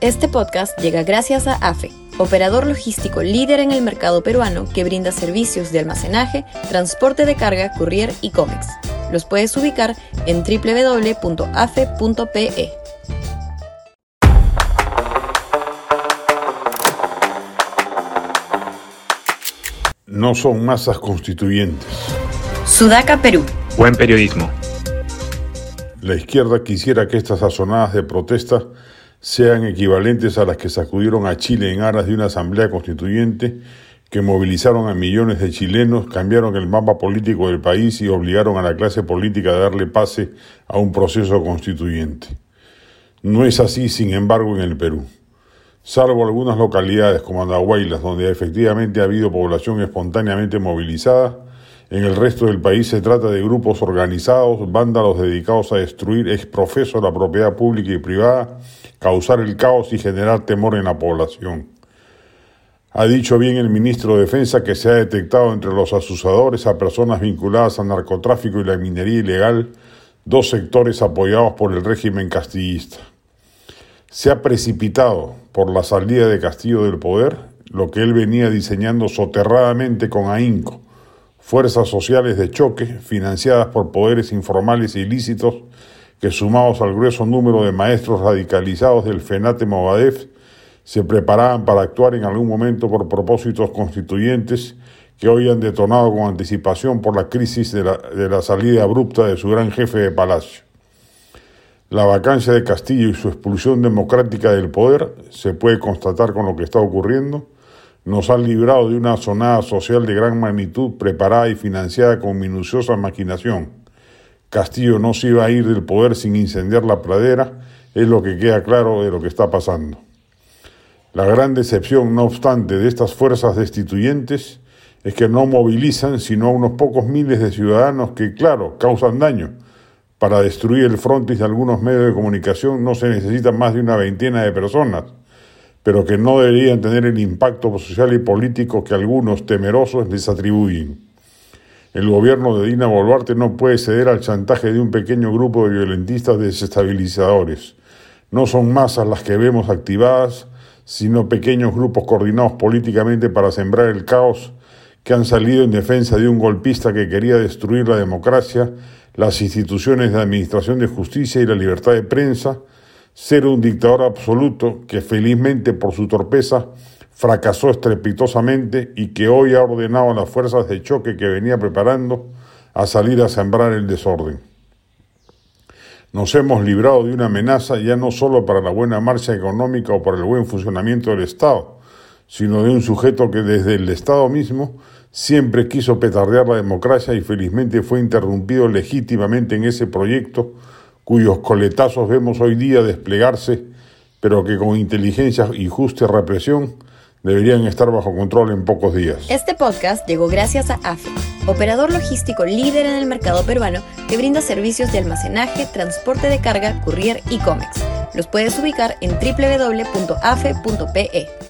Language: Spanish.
Este podcast llega gracias a AFE, operador logístico líder en el mercado peruano que brinda servicios de almacenaje, transporte de carga, courier y cómics. Los puedes ubicar en www.afe.pe. No son masas constituyentes. Sudaca, Perú. Buen periodismo. La izquierda quisiera que estas sazonadas de protesta sean equivalentes a las que sacudieron a Chile en aras de una asamblea constituyente que movilizaron a millones de chilenos, cambiaron el mapa político del país y obligaron a la clase política a darle pase a un proceso constituyente. No es así, sin embargo, en el Perú. Salvo algunas localidades como Andahuaylas, donde efectivamente ha habido población espontáneamente movilizada, en el resto del país se trata de grupos organizados, vándalos dedicados a destruir ex profeso la propiedad pública y privada, causar el caos y generar temor en la población. Ha dicho bien el ministro de Defensa que se ha detectado entre los asusadores a personas vinculadas al narcotráfico y la minería ilegal, dos sectores apoyados por el régimen castillista. Se ha precipitado por la salida de Castillo del poder lo que él venía diseñando soterradamente con ahínco, fuerzas sociales de choque financiadas por poderes informales e ilícitos que sumados al grueso número de maestros radicalizados del FENATE Movadef se preparaban para actuar en algún momento por propósitos constituyentes que hoy han detonado con anticipación por la crisis de la salida abrupta de su gran jefe de palacio. La vacancia de Castillo y su expulsión democrática del poder, se puede constatar con lo que está ocurriendo, nos han librado de una sonada social de gran magnitud preparada y financiada con minuciosa maquinación. Castillo no se iba a ir del poder sin incendiar la pradera, es lo que queda claro de lo que está pasando. La gran decepción, no obstante, de estas fuerzas destituyentes es que no movilizan sino a unos pocos miles de ciudadanos que, claro, causan daño. Para destruir el frontis de algunos medios de comunicación no se necesitan más de una veintena de personas pero que no deberían tener el impacto social y político que algunos temerosos les atribuyen. El gobierno de Dina Boluarte no puede ceder al chantaje de un pequeño grupo de violentistas desestabilizadores. No son masas las que vemos activadas, sino pequeños grupos coordinados políticamente para sembrar el caos que han salido en defensa de un golpista que quería destruir la democracia, las instituciones de administración de justicia y la libertad de prensa, ser un dictador absoluto que felizmente por su torpeza fracasó estrepitosamente y que hoy ha ordenado a las fuerzas de choque que venía preparando a salir a sembrar el desorden. Nos hemos librado de una amenaza ya no solo para la buena marcha económica o para el buen funcionamiento del Estado, sino de un sujeto que desde el Estado mismo siempre quiso petardear la democracia y felizmente fue interrumpido legítimamente en ese proyecto cuyos coletazos vemos hoy día desplegarse, pero que con inteligencia y justa represión deberían estar bajo control en pocos días. Este podcast llegó gracias a AFE, operador logístico líder en el mercado peruano que brinda servicios de almacenaje, transporte de carga, courier y cómics. Los puedes ubicar en www.afe.pe.